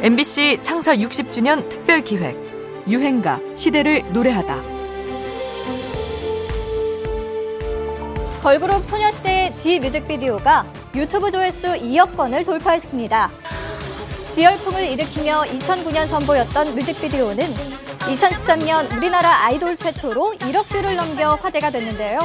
MBC 창사 60주년 특별 기획 유행가 시대를 노래하다. 걸그룹 소녀시대의 지 뮤직비디오가 유튜브 조회수 2억 건을 돌파했습니다. 지열풍을 일으키며 2009년 선보였던 뮤직비디오는 2013년 우리나라 아이돌 최초로 1억 뷰를 넘겨 화제가 됐는데요.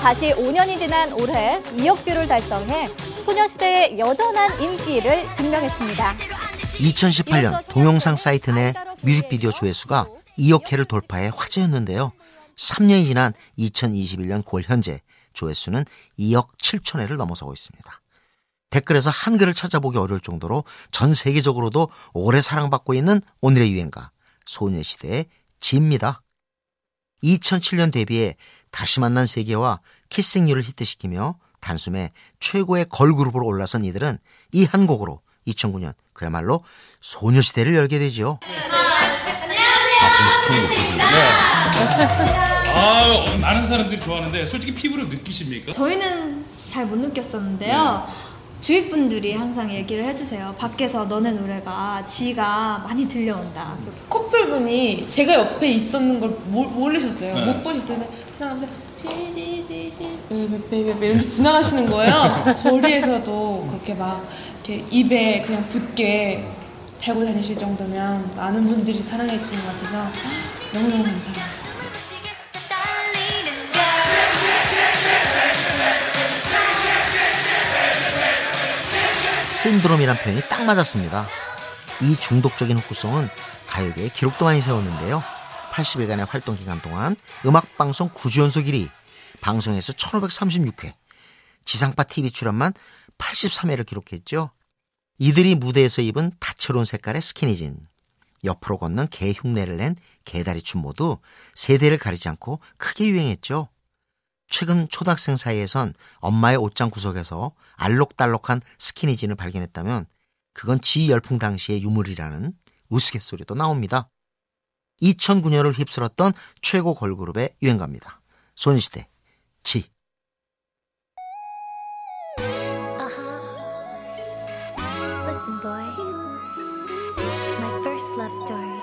다시 5년이 지난 올해 2억 뷰를 달성해 소녀시대의 여전한 인기를 증명했습니다. 2018년 동영상 사이트 내 뮤직비디오 조회수가 2억 회를 돌파해 화제였는데요. 3년이 지난 2021년 9월 현재 조회수는 2억 7천 회를 넘어서고 있습니다. 댓글에서 한글을 찾아보기 어려울 정도로 전 세계적으로도 오래 사랑받고 있는 오늘의 유행가 소녀시대의 지입니다. 2007년 데뷔해 다시 만난 세계와 키싱유를 히트시키며 단숨에 최고의 걸그룹으로 올라선 이들은 이 한 곡으로 2009년 그야말로 소녀시대를 열게 되지요. 아, 많은 사람들이 좋아하는데 솔직히 피부로 느끼십니까? 저희는 잘 못 느꼈었는데요. 주위 분들이 항상 얘기를 해주세요. 밖에서 너네 노래가 지가 많이 들려온다. 커플분이 제가 옆에 있었는 걸 모, 모르셨어요. 네. 못 보셨어요. 근데 지나가면서 지지지지 베베베베 이렇게 지나가시는 거예요. 거리에서도 그렇게 막 이렇게 입에 그냥 붙게 달고 다니실 정도면 많은 분들이 사랑해 주시는 것 같아서 너무너무 감사합니다. 신드롬이란 표현이 딱 맞았습니다. 이 중독적인 흑구성은 가요계에 기록도 많이 세웠는데요. 80일간의 활동 기간 동안 음악방송 9주 연속 1위, 방송에서 1536회, 지상파 TV 출연만 83회를 기록했죠. 이들이 무대에서 입은 다채로운 색깔의 스키니진, 옆으로 걷는 개 흉내를 낸 개다리춤 모두 세대를 가리지 않고 크게 유행했죠. 최근 초등학생 사이에선 엄마의 옷장 구석에서 알록달록한 스키니진을 발견했다면 그건 지 열풍 당시의 유물이라는 우스갯소리도 나옵니다. 2009년을 휩쓸었던 최고 걸그룹의 유행가입니다. 소녀시대 지 boy. My first love story.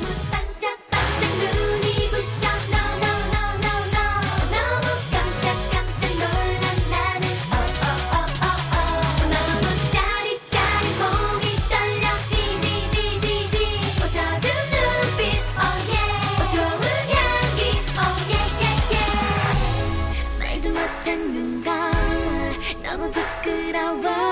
닿는걸 너무 부끄러워